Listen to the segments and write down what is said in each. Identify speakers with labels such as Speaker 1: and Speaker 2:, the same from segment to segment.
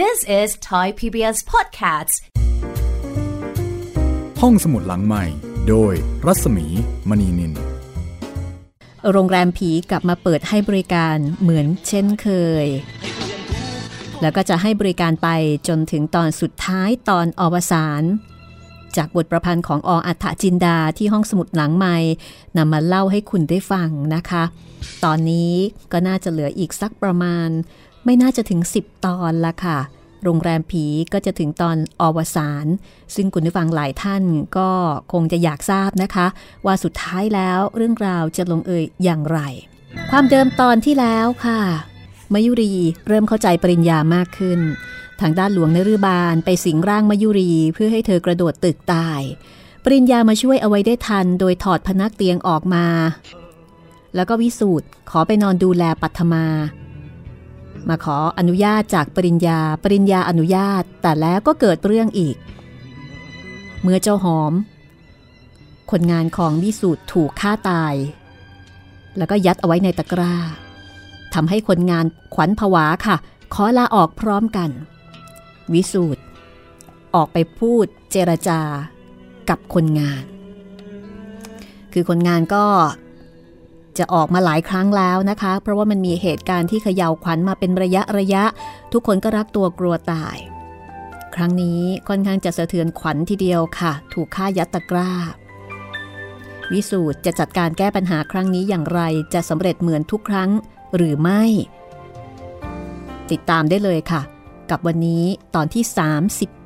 Speaker 1: This is Thai PBS Podcasts
Speaker 2: ห้องสมุดหลังใหม่ โดยรัศมีมณีนิน
Speaker 3: โรงแรมผีกลับมาเปิดให้บริการเหมือนเช่นเคย แล้วก็จะให้บริการไปจนถึงตอนสุดท้ายตอนอวสานจากบทประพันธ์ของออัฏฐจินดาที่ห้องสมุดหลังใหม่นำมาเล่าให้คุณได้ฟังนะคะ ตอนนี้ก็น่าจะเหลืออีกสักประมาณ ไม่น่าจะถึง 10 ตอนละค่ะ โรงแรมผีก็จะถึงตอนอวสานซึ่งคุณผู้ฟังหลายท่านก็คงจะอยากทราบนะคะ ว่าสุดท้ายแล้วเรื่องราวจะลงเอยอย่างไร ความเดิมตอนที่แล้วค่ะมายุรีเริ่มเข้าใจปริญญามากขึ้น ทางด้านหลวงนฤบาลไปสิงร่างมายุรีเพื่อให้เธอกระโดดตึกตาย ปริญญามาช่วยเอาไว้ได้ทัน โดยถอดพนักเตียงออกมา แล้วก็วิสูตรขอไปนอนดูแลปัทมา มาขออนุญาตจากปริญญาปริญญาอนุญาต แต่แล้วก็เกิดเรื่องอีก เมื่อเจ้าหอม คนงานของวิสูตรถูกฆ่าตาย แล้วก็ยัดเอาไว้ในตะกร้าทำให้คนงานขวัญผวาค่ะ ขอลาออกพร้อมกัน วิสูตรออกไปพูดเจรจากับคนงาน คือคนงานก็ จะออกมาหลายครั้งแล้วนะคะ เพราะว่ามันมีเหตุการณ์ที่เขย่าวขวัญมาเป็นระยะระยะ ทุกคนก็รักตัวกลัวตาย ครั้งนี้ค่อนข้างจะสะเทือนขวัญทีเดียวค่ะ ถูกฆ่ายัดตะกร้า วิสูตรจะจัดการแก้ปัญหาครั้งนี้อย่างไรจะสำเร็จเหมือนทุกครั้งหรือไม่ ติดตามได้เลยค่ะ กับวันนี้ตอนที่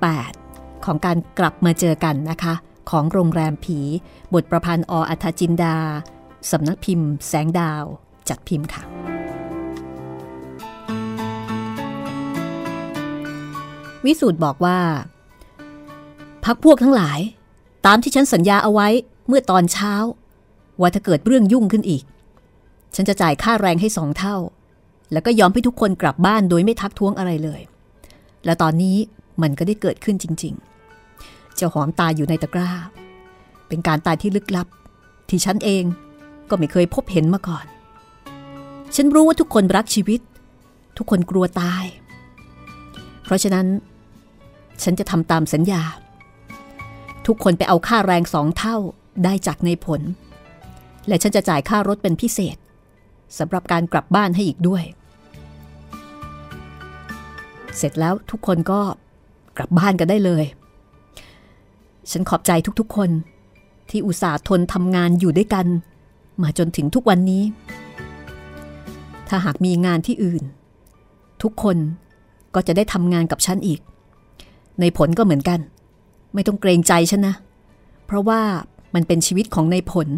Speaker 3: 38 ของการกลับมาเจอกันนะคะ ของโรงแรมผี บทประพันธ์ออัธจินดา สำนักพิมพ์แสงดาวจัดพิมพ์ค่ะ วิสูตรบอกว่า พักพวกทั้งหลาย ตามที่ฉันสัญญาเอาไว้เมื่อตอนเช้า ว่าถ้าเกิดเรื่องยุ่งขึ้นอีก ฉันจะจ่ายค่าแรงให้สองเท่า แล้วก็ยอมให้ทุกคนกลับบ้านโดยไม่ทักท้วงอะไรเลย และตอนนี้มันก็ได้เกิดขึ้นจริง ๆ เจ้าหอมตายอยู่ในตะกร้า เป็นการตายที่ลึกลับ ที่ฉันเอง ก็ไม่เคยพบเห็นมาก่อน ฉันรู้ว่าทุกคนรักชีวิต ทุกคนกลัวตาย เพราะฉะนั้น ฉันจะทำตามสัญญา ทุกคนไปเอาค่าแรงสองเท่าได้จากในผล และฉันจะจ่ายค่ารถเป็นพิเศษสำหรับการกลับบ้านให้อีกด้วย เสร็จแล้วทุกคนก็กลับบ้านกันได้เลย ฉันขอบใจทุกๆคนที่อุตส่าห์ทนทำงานอยู่ด้วยกัน มาจนถึงทุกวันนี้ ถ้าหากมีงานที่อื่น ทุกคนก็จะได้ทำงานกับฉันอีก ในผลก็เหมือนกัน ไม่ต้องเกรงใจฉันนะ เพราะว่ามันเป็นชีวิตของในผล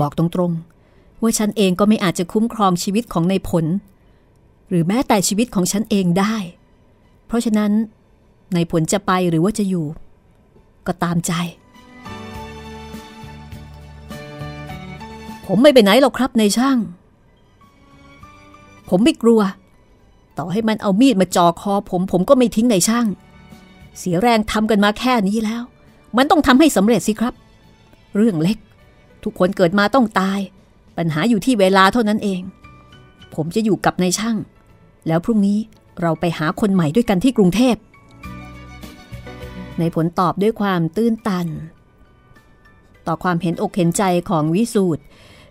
Speaker 3: บอกตรงๆ ว่าฉันเองก็ไม่อาจจะคุ้มครองชีวิตของในผล หรือแม้แต่ชีวิตของฉันเองได้ เพราะฉะนั้นในผลจะไปหรือว่าจะอยู่ ก็ตามใจ ผมไม่ไปไหนหรอกครับในช่าง ผมไม่กลัว ต่อให้มันเอามีดมาจ่อคอผม ผมก็ไม่ทิ้งในช่าง เสียแรงทำกันมาแค่นี้แล้ว มันต้องทำให้สำเร็จสิครับ เรื่องเล็ก ทุกคนเกิดมาต้องตาย ปัญหาอยู่ที่เวลาเท่านั้นเอง ผมจะอยู่กับในช่าง แล้วพรุ่งนี้เราไปหาคนใหม่ด้วยกันที่กรุงเทพ ในผลตอบด้วยความตื้นตัน ต่อความเห็นอกเห็นใจของวิสูตร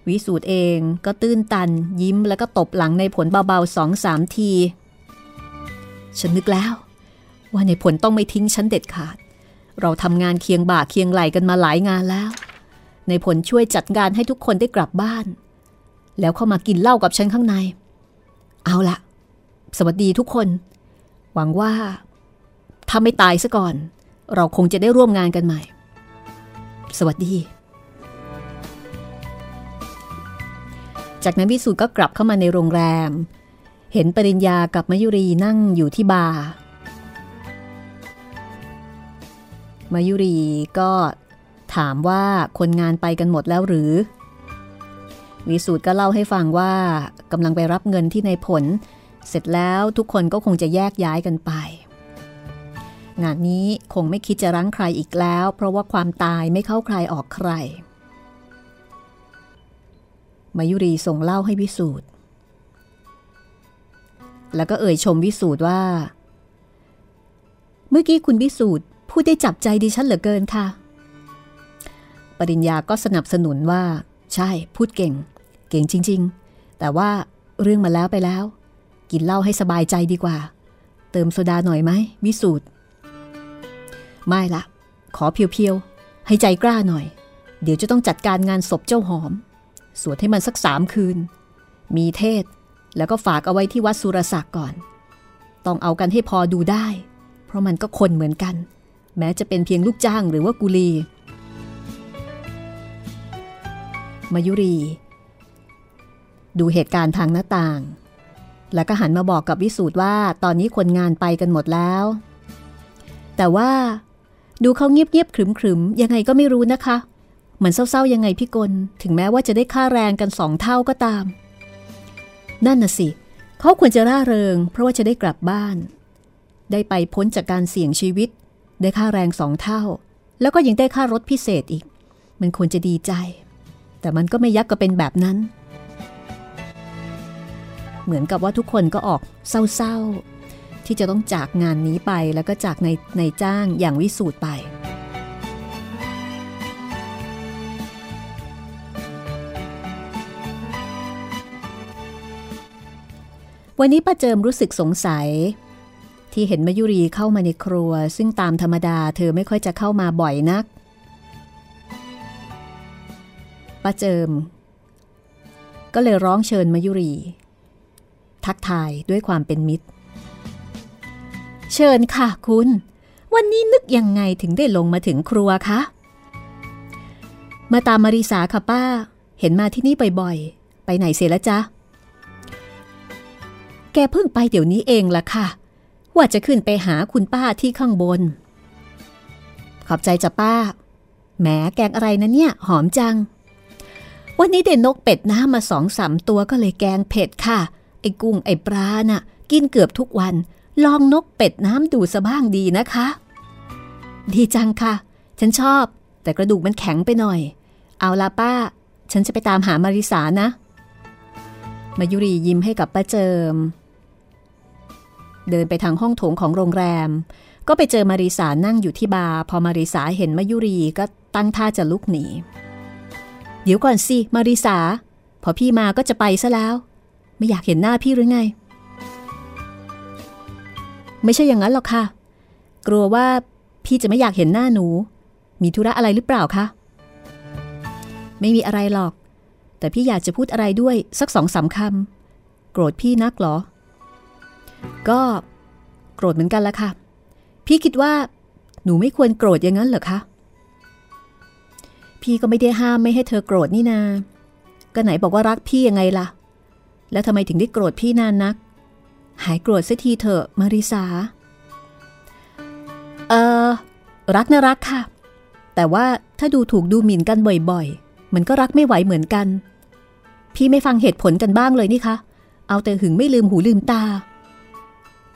Speaker 3: วิสูตรเองก็ตื้นตัน ยิ้มแล้วก็ตบหลังในผลเบาๆสองสามที ฉันนึกแล้ว ว่าในผลต้องไม่ทิ้งฉันเด็ดขาด เราทำงานเคียงบ่าเคียงไหลกันมาหลายงานแล้ว ในผลช่วยจัดงานให้ทุกคนได้กลับบ้าน แล้วเข้ามากินเหล้ากับฉันข้างใน เอาละสวัสดีทุกคน หวังว่า ถ้าไม่ตายซะก่อน เราคงจะได้ร่วมงานกันใหม่ สวัสดี จากนั้นวิสุทธ์ก็กลับเข้ามาในโรงแรม เห็นปริญญากับมยุรีนั่งอยู่ที่บาร์มายุรีก็ถามว่าคนงานไปกันหมดแล้วหรือ วิสูตรก็เล่าให้ฟังว่ากำลังไปรับเงินที่ในผล เสร็จแล้วทุกคนก็คงจะแยกย้ายกันไป งานนี้คงไม่คิดจะรั้งใครอีกแล้ว เพราะว่าความตายไม่เข้าใครออกใคร มายุรีส่งเล่าให้วิสูตรแล้วก็เอ่ยชมวิสูตรว่า เมื่อกี้คุณวิสูตรพูดได้จับใจดิฉันเหลือเกินค่ะ ปริญญาก็สนับสนุนว่า ใช่พูดเก่ง เก่งจริง ๆ แต่ว่าเรื่องมาแล้วไปแล้ว กินเหล้าให้สบายใจดีกว่า เติมโซดาหน่อยไหมวิสูตรไม่ละ ขอเพียวๆ ให้ใจกล้าหน่อย เดี๋ยวจะต้องจัดการงานศพเจ้าหอม สวดให้มันสักสามคืน มีเทศแล้วก็ฝากเอาไว้ที่วัดสุรศักดิ์ก่อน ต้องเอากันให้พอดูได้ เพราะมันก็คนเหมือนกัน แม้จะเป็นเพียงลูกจ้างหรือว่ากุลี มายุรี ดูเหตุการณ์ทางหน้าต่าง แล้วก็หันมาบอกกับวิสูตรว่าตอนนี้คนงานไปกันหมดแล้ว แต่ว่าดูเขาเงียบๆขรึมๆ ยังไงก็ไม่รู้นะคะ เหมือนเศร้าๆยังไงพี่กลถึงแม้ว่าจะได้ค่าแรงกันสองเท่าก็ตาม นั่นน่ะสิเขาควรจะร่าเริง เพราะว่าจะได้กลับบ้าน ได้ไปพ้นจากการเสี่ยงชีวิต ได้ค่าแรงสองเท่า แล้วก็ยังได้ค่ารถพิเศษอีก มันควรจะดีใจ แต่มันก็ไม่ยักก็เป็นแบบนั้น เหมือนกับว่าทุกคนก็ออกเศร้าๆที่จะต้องจากงานนี้ไปแล้วก็จากในในจ้างอย่างวิสูตรไป วันนี้ป้าเจิมรู้สึกสงสัย ที่เห็นมายุรีเข้ามาในครัว ซึ่งตามธรรมดาเธอไม่ค่อยจะเข้ามาบ่อยนักป้าเจิม ก็เลยร้องเชิญมายุรี ทักทายด้วยความเป็นมิตร เชิญค่ะคุณ วันนี้นึกยังไงถึงได้ลงมาถึงครัวคะมาตามมาริสาค่ะป้า เห็นมาที่นี่บ่อยๆ ไปไหนเสียแล้วจ๊ะ แกเพิ่งไปเดี๋ยวนี้เองล่ะค่ะ ว่าจะขึ้นไปหาคุณป้าที่ข้างบน ขอบใจจ้ะป้า แหมแกงอะไรนะเนี่ย หอมจัง วันนี้เด่นนกเป็ดน้ำมาสองสามตัวก็เลยแกงเผ็ดค่ะ ไอ้กุ้งไอ้ปลาน่ะ กินเกือบทุกวัน ลองนกเป็ดน้ำดูสะบ้างดีนะคะ ดีจังค่ะ ฉันชอบ แต่กระดูกมันแข็งไปหน่อย เอาละป้า ฉันจะไปตามหามาริสานะมายุรียิ้มให้กับป้าเจิม เดินไปทางห้องโถงของโรงแรม ก็ไปเจอมาริสานั่งอยู่ที่บาร์พอมาริสาเห็นมายุรีก็ตั้งท่าจะลุกหนี เดี๋ยวก่อนสิมาริสา พอพี่มาก็จะไปซะแล้ว ไม่อยากเห็นหน้าพี่หรือไง ไม่ใช่อย่างนั้นหรอกค่ะ กลัวว่าพี่จะไม่อยากเห็นหน้าหนู มีธุระอะไรหรือเปล่าคะไม่มีอะไรหรอก แต่พี่อยากจะพูดอะไรด้วยสักสองสามคำโกรธพี่นักหรอ ก็โกรธเหมือนกันละค่ะ พี่คิดว่า หนูไม่ควรโกรธอย่างนั้นเหรอคะ พี่ก็ไม่ได้ห้ามไม่ให้เธอโกรธนี่นา ก็ไหนบอกว่ารักพี่ยังไงล่ะ แล้วทำไมถึงได้โกรธพี่นานนัก หายโกรธสักทีเถอะมาริสา เออรักนะรักค่ะ แต่ว่าถ้าดูถูกดูหมิ่นกันบ่อยๆ มันก็รักไม่ไหวเหมือนกัน พี่ไม่ฟังเหตุผลกันบ้างเลยนี่คะ เอาแต่หึงไม่ลืมหูลืมตา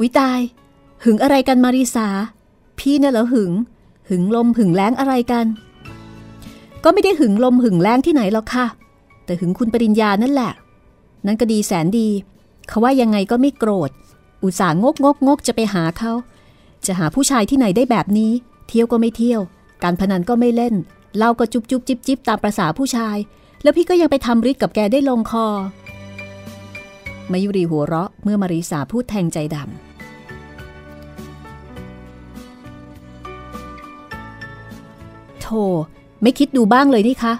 Speaker 3: วิตาย หึงอะไรกันมาริสา พี่เนี่ยเหรอหึง หึงลมหึงแรงอะไรกัน ก็ไม่ได้หึงลมหึงแรงที่ไหนหรอกค่ะ แต่หึงคุณปริญญานั่นแหละ นั่นก็ดีแสนดี เขาว่ายังไงก็ไม่โกรธ อุตส่าห์งกงกงกจะไปหาเขา จะหาผู้ชายที่ไหนได้แบบนี้ เที่ยวก็ไม่เที่ยว การพนันก็ไม่เล่นเล้าก็จุบจุบจิบจิบตามประษาผู้ชาย แล้วพี่ก็ยังไปทำริษกับแกได้ลงคอ มายุรีหัวเราะเมื่อมารีสาพูดแทงใจดำโธ่ไม่คิดดูบ้างเลยนี่คะ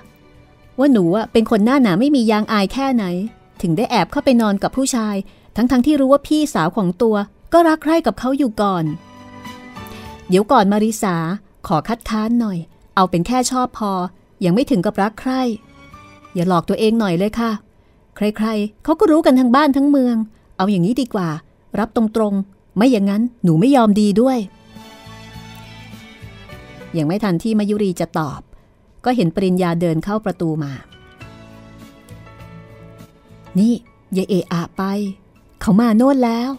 Speaker 3: ว่าหนูเป็นคนหน้าหนาไม่มียางอายแค่ไหน ถึงได้แอบเข้าไปนอนกับผู้ชาย ทั้งๆทที่รู้ว่าพี่สาวของตัว ก็รักใคร่กับเขาอยู่ก่อน เดี๋ยวก่อนมาริสาขอคัดค้านหน่อย เอาเป็นแค่ชอบพอ ยังไม่ถึงกับรักใคร่ อย่าหลอกตัวเองหน่อยเลยค่ะ ใครๆเขาก็รู้กันทั้งบ้านทั้งเมือง เอาอย่างนี้ดีกว่า รับตรงๆ ไม่อย่างนั้นหนูไม่ยอมดีด้วย ยังไม่ทันที่มายุรีจะตอบ ก็เห็นปริญญาเดินเข้าประตูมา นี่อย่าเอะอะไป เขามาโน่นแล้ว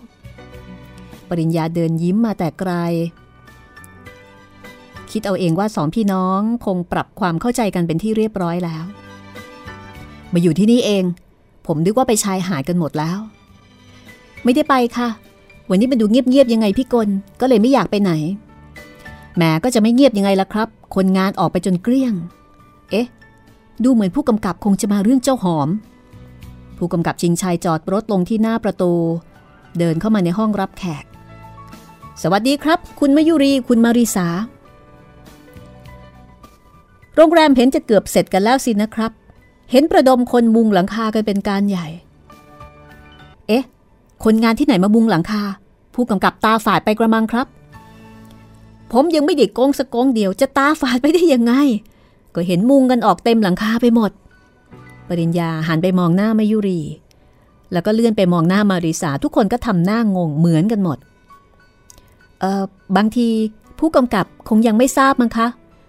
Speaker 3: ปริญญาเดินยิ้มมาแต่ไกล คิดเอาเองว่าสองพี่น้องคงปรับความเข้าใจกันเป็นที่เรียบร้อยแล้ว มาอยู่ที่นี่เอง ผมนึกว่าไปชายหาดกันหมดแล้ว ไม่ได้ไปค่ะ วันนี้มันดูเงียบๆยังไงพี่กลก็เลยไม่อยากไปไหนแหมก็จะไม่เงียบยังไงล่ะครับ คนงานออกไปจนเกลี้ยง เอ๊ะ ดูเหมือนผู้กำกับคงจะมาเรื่องเจ้าหอม ผู้กำกับชิงชัยจอดรถลงที่หน้าประตู เดินเข้ามาในห้องรับแขก สวัสดีครับ คุณมยุรีคุณมาริสา โรงแรมเห็นจะเกือบเสร็จกันแล้วสินะครับ เห็นประดมคนมุงหลังคากันเป็นการใหญ่ เอ๊ะ คนงานที่ไหนมามุงหลังคา ผู้กำกับตาฝาดไปกระมังครับ ผมยังไม่ได้โกงสกงเดียวจะตาฝาดไปได้ยังไง ก็เห็นมุงกันออกเต็มหลังคาไปหมด ปริญญาหันไปมองหน้ามายุรี แล้วก็เลื่อนไปมองหน้ามาริสาทุกคนก็ทำหน้างงเหมือนกันหมด เอ่อ บางทีผู้กำกับคงยังไม่ทราบมั้งคะ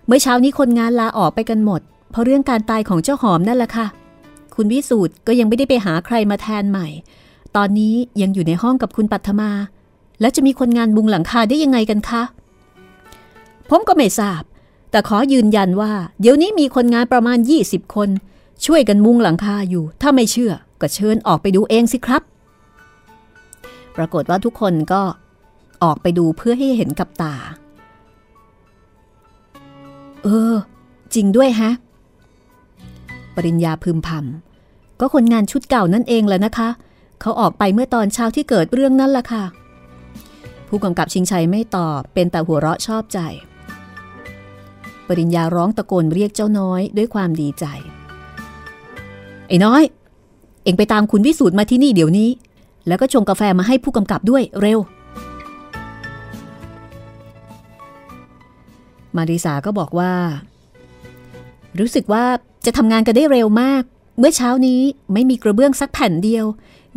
Speaker 3: เมื่อเช้านี้คนงานลาออกไปกันหมด เพราะเรื่องการตายของเจ้าหอมนั่นแหละค่ะ คุณวิสูตรก็ยังไม่ได้ไปหาใครมาแทนใหม่ ตอนนี้ยังอยู่ในห้องกับคุณปัทมา แล้วจะมีคนงานบุงหลังคาได้ยังไงกันคะ ผมก็ไม่ทราบ แต่ขอยืนยันว่า เดี๋ยวนี้มีคนงานประมาณ 20 คน ช่วยกันมุงหลังคาอยู่ ถ้าไม่เชื่อ ก็เชิญออกไปดูเองสิครับ ปรากฏว่าทุกคนก็ออกไปดูเพื่อให้เห็นกับตา เออ จริงด้วยฮะ ปริญญาพึมพำก็คนงานชุดเก่านั่นเองแหละนะคะ เขาออกไปเมื่อตอนเช้าที่เกิดเรื่องนั่นละค่ะ ผู้กำกับชิงชัยไม่ตอบเป็นแต่หัวเราะชอบใจ ปริญญาร้องตะโกนเรียกเจ้าน้อยด้วยความดีใจ ไอ้น้อย เอ็งไปตามคุณวิสูตรมาที่นี่เดี๋ยวนี้ แล้วก็ชงกาแฟมาให้ผู้กำกับด้วยเร็วมาริสาก็บอกว่า รู้สึกว่า จะทำงานกันได้เร็วมาก เมื่อเช้านี้ไม่มีกระเบื้องสักแผ่นเดียว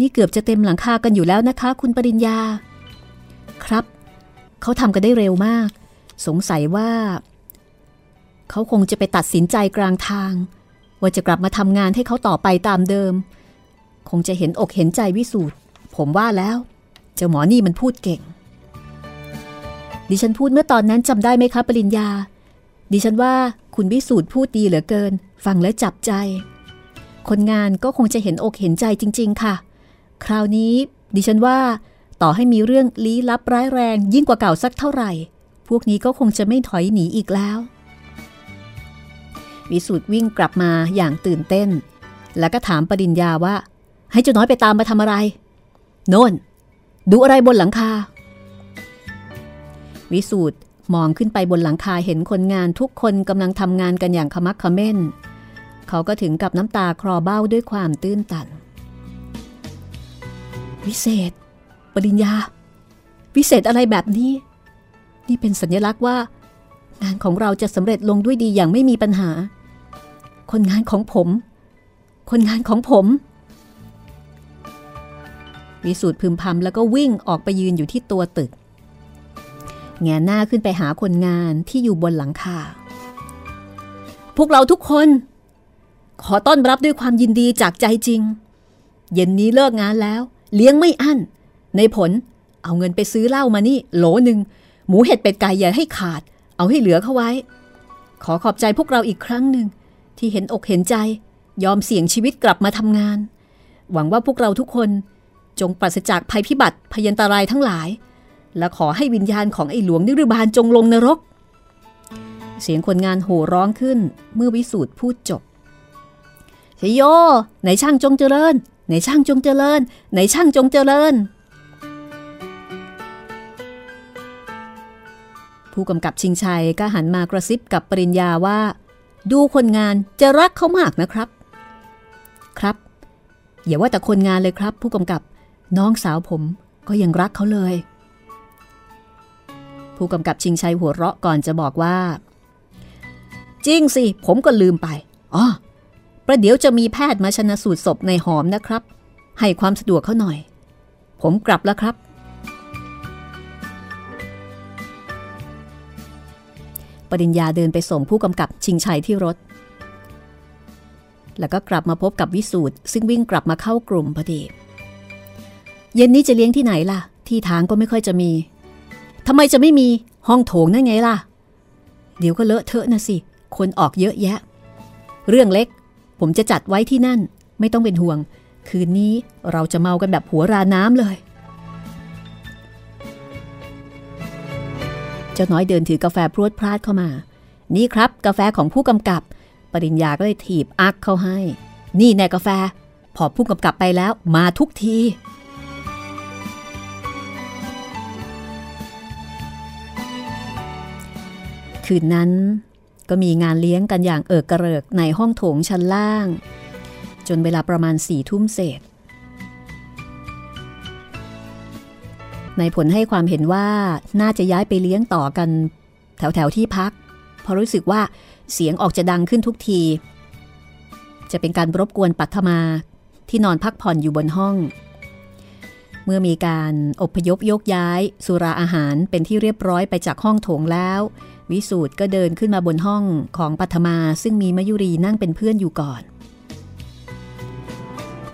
Speaker 3: นี่เกือบจะเต็มหลังคากันอยู่แล้วนะคะ คุณปริญญา ครับ เขาทำกันได้เร็วมาก สงสัยว่า เขาคงจะไปตัดสินใจกลางทาง ว่าจะกลับมาทำงานให้เขาต่อไปตามเดิม คงจะเห็นอกเห็นใจวิสูตรผมว่าแล้ว เจ้าหมอนี่มันพูดเก่ง ดิฉันพูดเมื่อตอนนั้นจำได้ไหมคะปริญญา ดิฉันว่าคุณวิสูตรพูดดีเหลือเกิน ฟังแล้วจับใจ คนงานก็คงจะเห็นอกเห็นใจจริง ๆ ค่ะ คราวนี้ดิฉันว่าต่อให้มีเรื่องลี้ลับร้ายแรงยิ่งกว่าเก่าสักเท่าไหร่ พวกนี้ก็คงจะไม่ถอยหนีอีกแล้ว วิสูตรวิ่งกลับมาอย่างตื่นเต้น แล้วก็ถามปริญญาว่า ให้เจ้าน้อยไปตามมาทำอะไร โน่น ดูอะไรบนหลังคา วิสูตรมองขึ้นไปบนหลังคาเห็นคนงานทุกคนกำลังทำงานกันอย่างขมักขม้น เขาก็ถึงกับน้ำตาคลอเบ้าด้วยความตื้นตัน วิเศษ ปริญญา วิเศษอะไรแบบนี้ นี่เป็นสัญลักษณ์ว่า งานของเราจะสำเร็จลงด้วยดีอย่างไม่มีปัญหา คนงานของผม คนงานของผม วิสูตรพึมพำแล้วก็วิ่งออกไปยืนอยู่ที่ตัวตึก แงหน้าขึ้นไปหาคนงานที่อยู่บนหลังคาพวกเราทุกคน ขอต้อนรับด้วยความยินดีจากใจจริง เย็นนี้เลิกงานแล้ว เลี้ยงไม่อั้น ในผลเอาเงินไปซื้อเหล้ามานี่ โหลหนึ่งหมูเห็ดเป็ดไก่อย่าให้ขาด เอาให้เหลือเข้าไว้ ขอขอบใจพวกเราอีกครั้งหนึ่ง ที่เห็นอกเห็นใจ ยอมเสี่ยงชีวิตกลับมาทำงาน หวังว่าพวกเราทุกคนจงปราศจากภัยพิบัติพยันตรายทั้งหลาย และขอให้วิญญาณของไอ้หลวงนิรบาลจงลงนรก เสียงคนงานโห่ร้องขึ้นเมื่อวิสูตรพูดจบ ชโยไหนช่างจงเจริญไหนช่างจงเจริญไหนช่างจงเจริญ ผู้กำกับชิงชัยก็หันมากระซิบกับปริญญาว่า ดูคนงานจะรักเขามากนะครับ ครับ อย่าว่าแต่คนงานเลยครับ ผู้กำกับน้องสาวผมก็ยังรักเขาเลย ผู้กำกับชิงชัยหัวเราะก่อนจะบอกว่า จริงสิ ผมก็ลืมไปอ๋อ ประเดี๋ยวจะมีแพทย์มาชนะสูตรศพในหอมนะครับ ให้ความสะดวกเขาหน่อย ผมกลับแล้วครับ ปริญญาเดินไปส่งผู้กำกับชิงชัยที่รถ แล้วก็กลับมาพบกับวิสูตรซึ่งวิ่งกลับมาเข้ากลุ่มพอดี เย็นนี้จะเลี้ยงที่ไหนล่ะ ที่ทางก็ไม่ค่อยจะมีทำไมจะไม่มีห้องโถงนั่นไงล่ะ เดี๋ยวก็เลอะเทอะนะสิ คนออกเยอะแยะ เรื่องเล็ก ผมจะจัดไว้ที่นั่น ไม่ต้องเป็นห่วง คืนนี้เราจะเมากันแบบหัวราน้ำเลย เจ้าน้อยเดินถือกาแฟพรวดพลาดเข้ามา นี่ครับกาแฟของผู้กำกับ ปริญญาก็เลยถีบอักเข้าให้ นี่แน่กาแฟ พอผู้กำกับไปแล้วมาทุกทีคืนนั้น ก็มีงานเลี้ยงกันอย่างเอิกกระเริกในห้องโถงชั้นล่าง จนเวลาประมาณสี่ทุ่มเศษในผลให้ความเห็นว่าน่าจะย้ายไปเลี้ยงต่อกัน แถวแถวที่พัก เพราะรู้สึกว่าเสียงออกจะดังขึ้นทุกที จะเป็นการรบกวนปัทมาที่นอนพักผ่อนอยู่บนห้อง เมื่อมีการอบพยพยกย้ายสุราอาหารเป็นที่เรียบร้อยไปจากห้องโถงแล้ว วิสูตรก็เดินขึ้นมาบนห้องของปัทมาซึ่งมีมยุรีนั่งเป็นเพื่อนอยู่ก่อน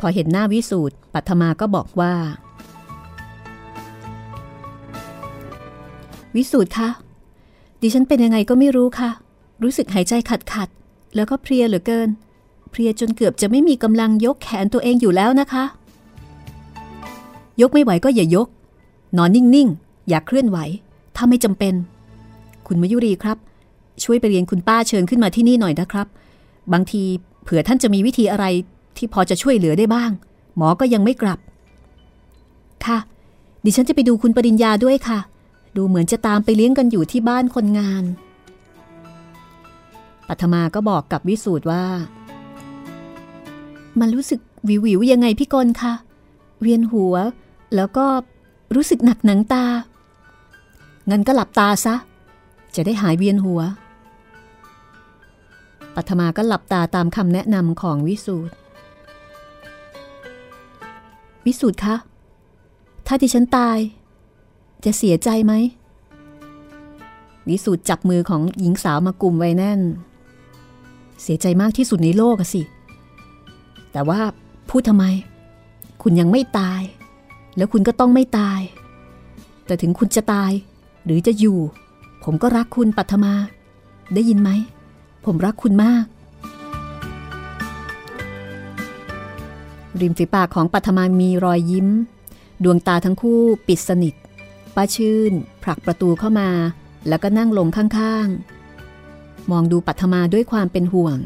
Speaker 3: พอเห็นหน้าวิสูตรปัทมาก็บอกว่า วิสูตรคะดิฉันเป็นยังไงก็ไม่รู้ค่ะ รู้สึกหายใจขัดขัดแล้วก็เพลียเหลือเกิน เพลียจนเกือบจะไม่มีกำลังยกแขนตัวเองอยู่แล้วนะคะ ยกไม่ไหวก็อย่ายก นอนนิ่งๆ อย่าเคลื่อนไหว ถ้าไม่จำเป็น คุณมยุรีครับ ช่วยไปเรียนคุณป้าเชิญขึ้นมาที่นี่หน่อยนะครับ บางทีเผื่อท่านจะมีวิธีอะไรที่พอจะช่วยเหลือได้บ้าง หมอก็ยังไม่กลับ ค่ะ ดิฉันจะไปดูคุณปริญญาด้วยค่ะ ดูเหมือนจะตามไปเลี้ยงกันอยู่ที่บ้านคนงาน ปัทมาก็บอกกับวิสูตรว่า มันรู้สึกวิววิวยังไงพี่กนคะเวียนหัว แล้วก็รู้สึกหนักหนังตางั้นก็หลับตาซะ จะได้หายเวียนหัว ปัทมาก็หลับตาตามคำแนะนำของวิสูตรวิสูตรคะ ถ้าที่ฉันตาย จะเสียใจไหม วิสูตรจับมือของหญิงสาวมากลุ่มไว้แน่น เสียใจมากที่สุดในโลกสิ แต่ว่าพูดทำไม คุณยังไม่ตาย แล้วคุณก็ต้องไม่ตาย แต่ถึงคุณจะตายหรือจะอยู่ ผมก็รักคุณปัทมา ได้ยินไหม ผมรักคุณมาก ริมฝีปากของปัทมามีรอยยิ้ม ดวงตาทั้งคู่ปิดสนิท ป้าชื่น ผลักประตูเข้ามา แล้วก็นั่งลงข้างๆ มองดูปัทมาด้วยความเป็นห่วง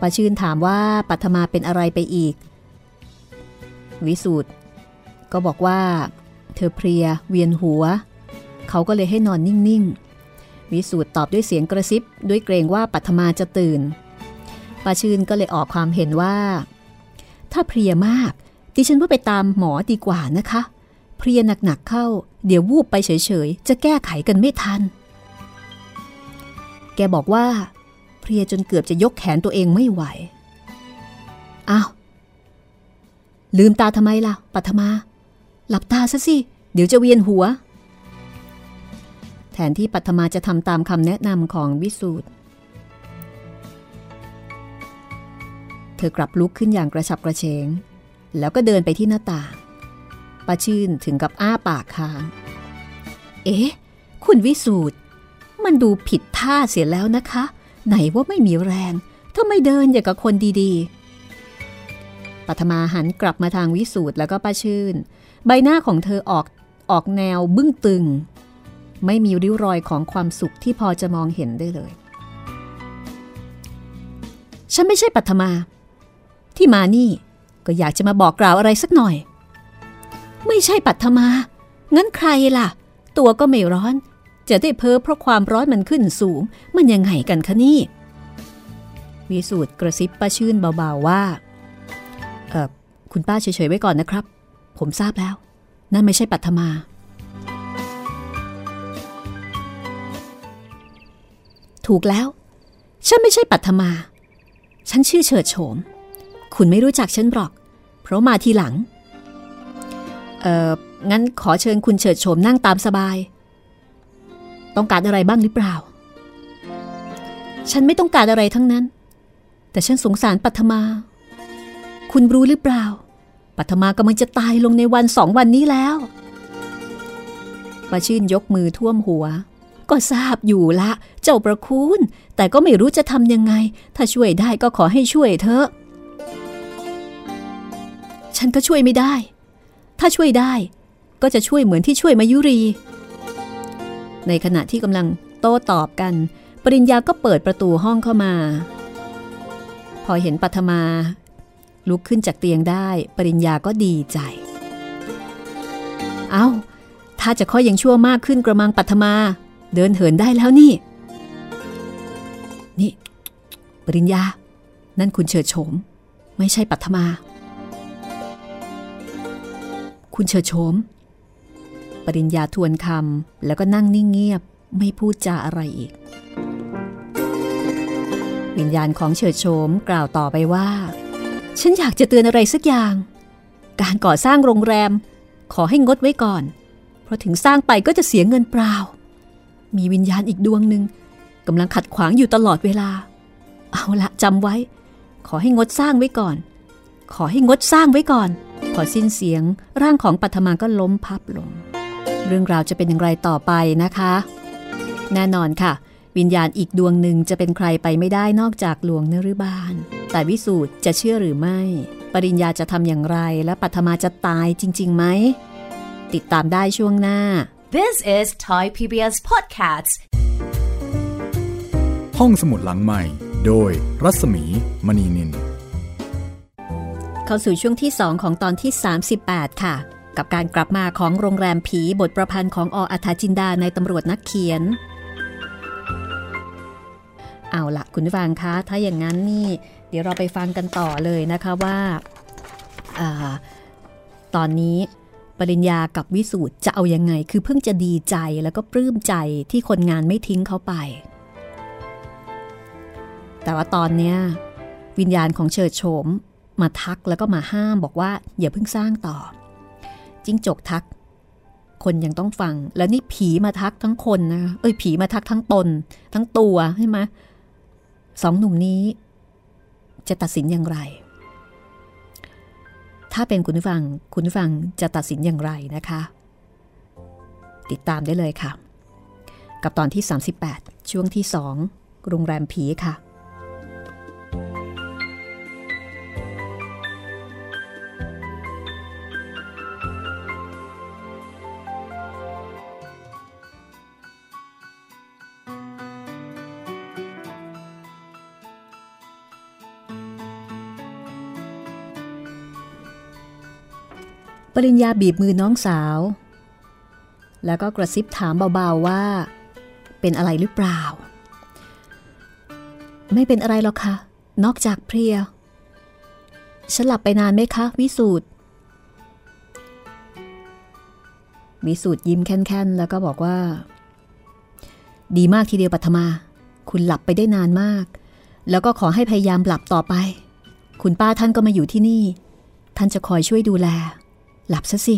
Speaker 3: ป้าชื่นถามว่าปัทมาเป็นอะไรไปอีก วิสูตรก็บอกว่า เธอเพลียเวียนหัว เขาก็เลยให้นอนนิ่งๆ วิสูตรตอบด้วยเสียงกระซิบด้วยเกรงว่าปัทมาจะตื่นป้าชื่นก็เลยออกความเห็นว่า ถ้าเพลียมากดิฉันว่าไปตามหมอดีกว่านะคะ เพรียหนักๆเข้า เดี๋ยววูบไปเฉยๆ จะแก้ไขกันไม่ทัน แกบอกว่า เพรียจนเกือบจะยกแขนตัวเองไม่ไหว อ้าว ลืมตาทำไมล่ะ ปัทมา หลับตาซะสิ เดี๋ยวจะเวียนหัว แทนที่ปัทมาจะทำตามคำแนะนำของวิสูตรเธอกลับลุกขึ้นอย่างกระฉับกระเฉง แล้วก็เดินไปที่หน้าต่างป้าชื่นถึงกับอ้าปากค้าง เอ๊ะ คุณวิสูตรมันดูผิดท่าเสียแล้วนะคะ ไหนว่าไม่มีแรงถ้าไม่เดินอย่างกับคนดีๆปัทมาหันกลับมาทางวิสูตรแล้วก็ป้าชื่น ใบหน้าของเธอออกออกแนวบึ้งตึง ไม่มีริ้วรอยของความสุขที่พอจะมองเห็นได้เลย ฉันไม่ใช่ปัทมา ที่มานี่ก็อยากจะมาบอกกล่าวอะไรสักหน่อย ไม่ใช่ปัทมา งั้นใครล่ะ ตัวก็ไม่ร้อน จะได้เพ้อเพราะความร้อนมันขึ้นสูง มันยังไงกันคะนี่ วิสูตรกระซิบป้าชื่นเบาๆว่า เออคุณป้าเฉยๆไว้ก่อนนะครับ ผมทราบแล้ว นั่นไม่ใช่ปัทมา ถูกแล้ว ฉันไม่ใช่ปัทมา ฉันชื่อเฉิดโฉม คุณไม่รู้จักฉันหรอก เพราะมาทีหลัง เอ่อ งั้นขอเชิญคุณเฉิดโฉมนั่งตามสบาย ต้องการอะไรบ้างหรือเปล่า ฉันไม่ต้องการอะไรทั้งนั้น แต่ฉันสงสารปัทมา คุณรู้หรือเปล่า ปัทมากำลังจะตายลงในวันสองวันนี้แล้วปาชื่นยกมือท่วมหัว ก็ทราบอยู่ละ เจ้าประคุณ แต่ก็ไม่รู้จะทำยังไง ถ้าช่วยได้ก็ขอให้ช่วยเถอะ ฉันก็ช่วยไม่ได้ ถ้าช่วยได้ ก็จะช่วยเหมือนที่ช่วยมายุรี ในขณะที่กำลังโต้ตอบกัน ปริญญาก็เปิดประตูห้องเข้ามา พอเห็นปัทมา ลุกขึ้นจากเตียงได้ ปริญญาก็ดีใจ เอา้าถ้าจะค่อยยังชั่วมากขึ้นกระมังปัทมา เดินเหินได้แล้วนี่นี่ ปริญญา นั่นคุณเฉิดโฉม ไม่ใช่ปัทมา คุณเฉิดโฉม ปริญญาทวนคำแล้วก็นั่งนิ่งเงียบ ไม่พูดจาอะไรอีก วิญญาณของเฉิดโฉมกล่าวต่อไปว่า ฉันอยากจะเตือนอะไรสักอย่าง การก่อสร้างโรงแรม ขอให้งดไว้ก่อน เพราะถึงสร้างไปก็จะเสียเงินเปล่า มีวิญญาณอีกดวงหนึ่งกำลังขัดขวางอยู่ตลอดเวลา เอาละจำไว้ ขอให้งดสร้างไว้ก่อน ขอให้งดสร้างไว้ก่อน พอสิ้นเสียงร่างของปัทมาก็ล้มพับลง เรื่องราวจะเป็นอย่างไรต่อไปนะคะ แน่นอนค่ะ วิญญาณอีกดวงหนึ่งจะเป็นใครไปไม่ได้นอกจากหลวงนรุบาล แต่วิสูตรจะเชื่อหรือไม่ ปริญญาจะทำอย่างไรและปัทมาจะตายจริงๆไหมติดตามได้ช่วงหน้า
Speaker 1: This is Thai PBS Podcasts
Speaker 2: ห้องสมุดหลังใหม่ โดยรัศมีมณีนิน
Speaker 3: เข้าสู่ช่วงที่ 2 ของตอนที่ 38 ค่ะ กับการกลับมาของโรงแรมผีบทประพันธ์ของออัธจินดาในตำรวจนักเขียน เอาละคุณฟังคะถ้าอย่างนั้นนี่ เดี๋ยวเราไปฟังกันต่อเลยนะคะว่าอาตอนนี้ปริญญากับวิสูตรจะเอายังไง คือเพิ่งจะดีใจแล้วก็ปลื้มใจที่คนงานไม่ทิ้งเขาไป แต่ว่าตอนเนี้ยวิญญาณของเฉิดโฉมมาทักแล้วก็มาห้ามบอกว่าอย่าเพิ่งสร้างต่อ จิ้งจกทัก คนยังต้องฟัง แล้วนี่ผีมาทักทั้งคนนะเอ้ยผีมาทักทั้งตน ทั้งตัวใช่ไหมสองหนุ่มนี้ จะตัดสินอย่างไร ถ้าเป็นคุณฟังคุณฟังจะตัดสินอย่างไรนะคะ ติดตามได้เลยค่ะ กับตอนที่ 38 ช่วงที่ 2 โรงแรมผีค่ะ ปริญญาบีบมือน้องสาว แล้วก็กระซิบถามเบาๆว่า เป็นอะไรหรือเปล่า ไม่เป็นอะไรหรอกค่ะ นอกจากเพลียฉันหลับไปนานไหมคะ วิสูตรวิสูตรยิ้มแค่นๆ แล้วก็บอกว่า ดีมากทีเดียวปัทมา คุณหลับไปได้นานมาก แล้วก็ขอให้พยายามหลับต่อไป คุณป้าท่านก็มาอยู่ที่นี่ ท่านจะคอยช่วยดูแล หลับซะสิ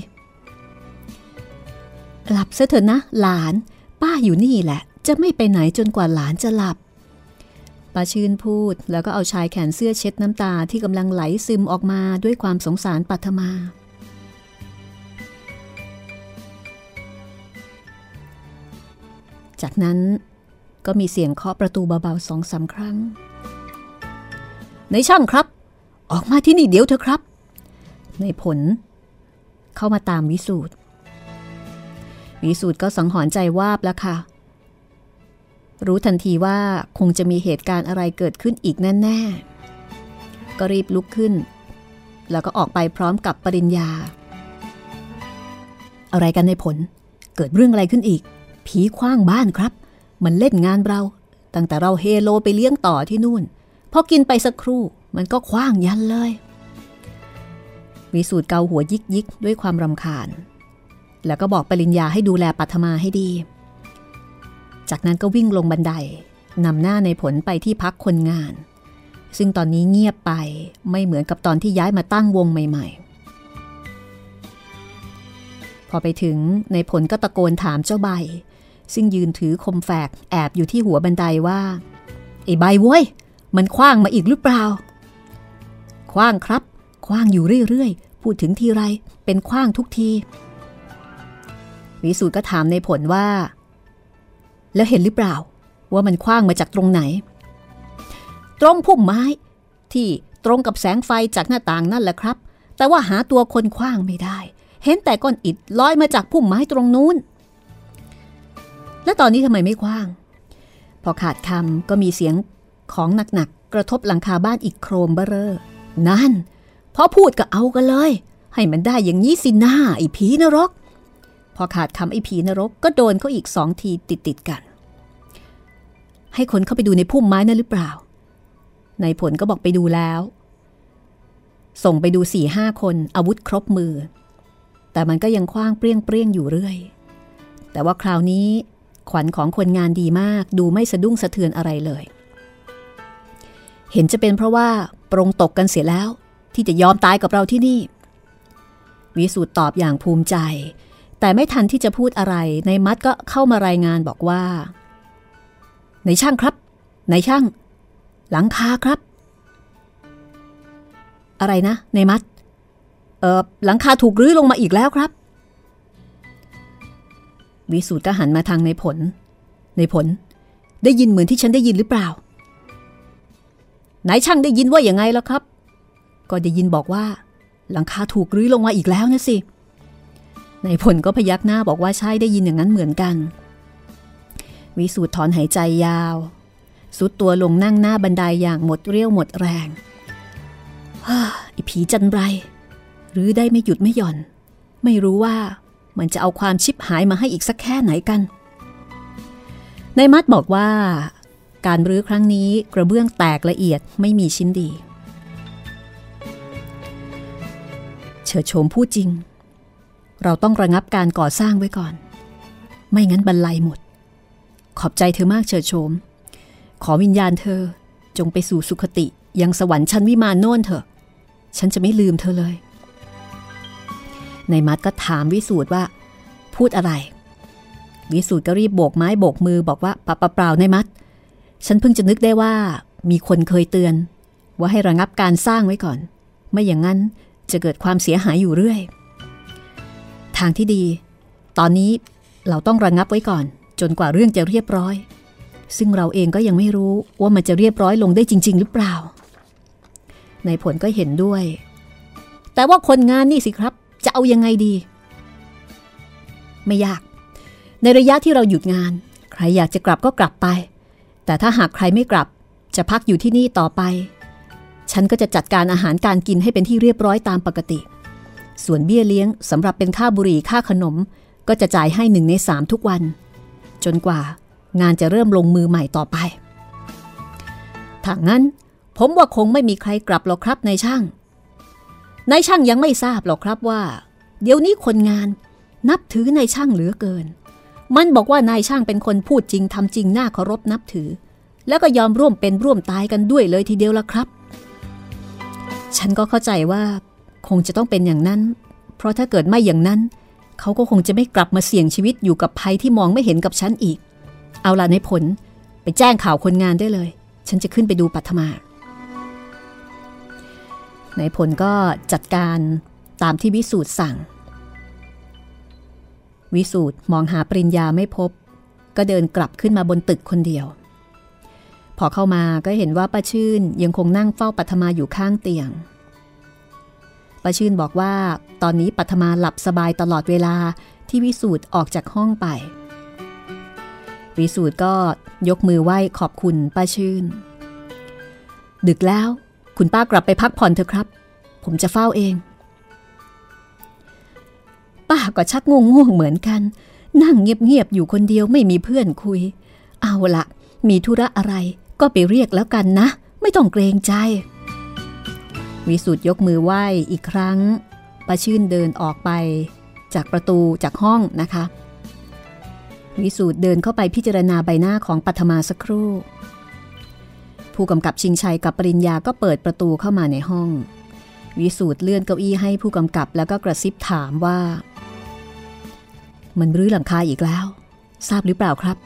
Speaker 3: หลับซะเถอะนะ หลาน ป้าอยู่นี่แหละ จะไม่ไปไหนจนกว่าหลานจะหลับป้าชื่นพูดแล้วก็เอาชายแขนเสื้อเช็ดน้ำตาที่กำลังไหลซึมออกมาด้วยความสงสารปัทมา จากนั้นก็มีเสียงเคาะประตูเบาๆสองสาครั้ง ในช่างครับ ออกมาที่นี่เดี๋ยวเถอะครับ ในผล เข้ามาตามวิสูตรวิสูตรก็สังหรณ์ใจวาบแล้วค่ะ รู้ทันทีว่าคงจะมีเหตุการณ์อะไรเกิดขึ้นอีกแน่ๆ ก็รีบลุกขึ้น แล้วก็ออกไปพร้อมกับปริญญา อะไรกันในผล เกิดเรื่องอะไรขึ้นอีก ผีคว้างบ้านครับ มันเล่นงานเรา ตั้งแต่เราเฮโลไปเลี้ยงต่อที่นู่น พอกินไปสักครู่ มันก็คว้างยันเลย วิสูตรเกาหัวยิกยิกด้วยความรำคาญ แล้วก็บอกปริญญาให้ดูแลปัทมาให้ดี จากนั้นก็วิ่งลงบันไดนำหน้าในผลไปที่พักคนงาน ซึ่งตอนนี้เงียบไปไม่เหมือนกับตอนที่ย้ายมาตั้งวงใหม่ ๆ พอไปถึงในผลก็ตะโกนถามเจ้าใบ ซึ่งยืนถือคมแฝกแอบอยู่ที่หัวบันไดว่าไอ้ใบเว้ย มันคว้างมาอีกหรือเปล่า คว้างครับ คว้างอยู่เรื่อยๆ พูดถึงทีไรเป็นคว้างทุกทีวิสูตรก็ถามในผลว่า แล้วเห็นหรือเปล่า ว่ามันคว้างมาจากตรงไหน ตรงพุ่มไม้ ที่ตรงกับแสงไฟจากหน้าต่างนั่นแหละครับ แต่ว่าหาตัวคนคว้างไม่ได้ เห็นแต่ก้อนอิฐลอยมาจากพุ่มไม้ตรงนู้น และตอนนี้ทำไมไม่คว้าง พอขาดคำก็มีเสียงของหนักๆกระทบหลังคาบ้านอีกโครมเบ้อเร่อนั่น พอพูดก็เอากันเลย ให้มันได้อย่างนี้สิหน้าไอ้ผีนรก พอขาดคำไอ้ผีนรกก็โดนเขาอีกสองทีติดติดกัน ให้คนเข้าไปดูในพุ่มไม้นั่นหรือเปล่าในผลก็บอกไปดูแล้ว ส่งไปดูสี่ห้าคนอาวุธครบมือ แต่มันก็ยังคว้างเปรี้ยงเปรี้ยงอยู่เรื่อย แต่ว่าคราวนี้ขวัญของคนงานดีมากดูไม่สะดุ้งสะเทือนอะไรเลย เห็นจะเป็นเพราะว่าปรงตกกันเสียแล้ว ที่จะยอมตายกับเราที่นี่ วิสูตรตอบอย่างภูมิใจ แต่ไม่ทันที่จะพูดอะไร ในมัดก็เข้ามารายงานบอกว่า ในช่างครับ ในช่าง หลังคาครับ อะไรนะ ในมัด เออหลังคาถูกรื้อลงมาอีกแล้วครับ วิสูตรก็หันมาทางในผล ในผล ได้ยินเหมือนที่ฉันได้ยินหรือเปล่านายช่างได้ยินว่าอย่างไงแล้วครับ ก็ได้ยินบอกว่า หลังคาถูกรื้อลงมาอีกแล้วนะสินายผลก็พยักหน้าบอกว่าใช่ได้ยินอย่างนั้นเหมือนกัน วิสูตรถอนหายใจยาว สุดตัวลงนั่งหน้าบันไดยอย่างหมดเรี่ยวหมดแรงฮ่าไอผีจันไร หรือได้ไม่หยุดไม่หย่อน ไม่รู้ว่ามันจะเอาความชิบหายมาให้อีกสักแค่ไหนกันนายมัดบอกว่า การรื้อครั้งนี้กระเบื้องแตกละเอียดไม่มีชิ้นดี เฉิดโฉมพูดจริง เราต้องระงับการก่อสร้างไว้ก่อน ไม่งั้นบรรลัยหมด ขอบใจเธอมากเฉิดโฉม ขอวิญญาณเธอจงไปสู่สุคติยังสวรรค์ชั้นวิมานโน่นเถอะ ฉันจะไม่ลืมเธอเลย ในมัดก็ถามวิสูตรว่า พูดอะไร วิสูตรก็รีบโบกไม้โบกมือบอกว่าปะปะเปล่าในมัด ฉันเพิ่งจะนึกได้ว่ามีคนเคยเตือน ว่าให้ระงับการสร้างไว้ก่อน ไม่อย่างนั้น จะเกิดความเสียหายอยู่เรื่อย ทางที่ดี ตอนนี้เราต้องระงับไว้ก่อน จนกว่าเรื่องจะเรียบร้อย ซึ่งเราเองก็ยังไม่รู้ว่ามันจะเรียบร้อยลงได้จริง ๆ หรือเปล่า ในผลก็เห็นด้วย แต่ว่าคนงานนี่สิครับ จะเอายังไงดี ไม่ยาก ในระยะที่เราหยุดงาน ใครอยากจะกลับก็กลับไป แต่ถ้าหากใครไม่กลับ จะพักอยู่ที่นี่ต่อไป ฉันก็จะจัดการอาหารการกินให้เป็นที่เรียบร้อยตามปกติ ส่วนเบี้ยเลี้ยงสำหรับเป็นค่าบุหรี่ค่าขนม ก็จะจ่ายให้หนึ่งในสามทุกวัน จนกว่างานจะเริ่มลงมือใหม่ต่อไปถ้างั้น ผมว่าคงไม่มีใครกลับหรอกครับในช่างนายช่างยังไม่ทราบหรอกครับว่า เดี๋ยวนี้คนงานนับถือนายช่างเหลือเกิน มันบอกว่านายช่างเป็นคนพูดจริงทำจริงน่าเคารพนับถือ แล้วก็ยอมร่วมเป็นร่วมตายกันด้วยเลยทีเดียวละครับ ฉันก็เข้าใจว่าคงจะต้องเป็นอย่างนั้น เพราะถ้าเกิดไม่อย่างนั้น เขาก็คงจะไม่กลับมาเสี่ยงชีวิตอยู่กับภัยที่มองไม่เห็นกับฉันอีก เอาล่ะในผล ไปแจ้งข่าวคนงานได้เลย ฉันจะขึ้นไปดูปัทมาในผลก็จัดการตามที่วิสูตรสั่ง วิสูตรมองหาปริญญาไม่พบ ก็เดินกลับขึ้นมาบนตึกคนเดียว พอเข้ามาก็เห็นว่าป้าชื่นยังคงนั่งเฝ้าปัทมาอยู่ข้างเตียงป้าชื่นบอกว่า ตอนนี้ปัทมาหลับสบายตลอดเวลาที่วิสูตรออกจากห้องไป วิสูตรก็ยกมือไหว้ขอบคุณป้าชื่น ดึกแล้ว คุณป้ากลับไปพักผ่อนเถอะครับ ผมจะเฝ้าเอง ป้าก็ชักงงง่วงเหมือนกัน นั่งเงียบๆอยู่คนเดียวไม่มีเพื่อนคุย เอาละมีธุระอะไร ก็ไปเรียกแล้วกันนะ ไม่ต้องเกรงใจ วิสุทธ์ยกมือไหว้อีกครั้งป้าชื่นเดินออกไป จากประตูจากห้องนะคะ วิสูตรเดินเข้าไปพิจารณาใบหน้าของปัทมาสักครู่ ผู้กำกับชิงชัยกับปริญญาก็เปิดประตูเข้ามาในห้อง วิสูตรเลื่อนเก้าอี้ให้ผู้กำกับแล้วก็กระซิบถามว่า มันรื้อหลังคาอีกแล้ว ทราบหรือเปล่าครับ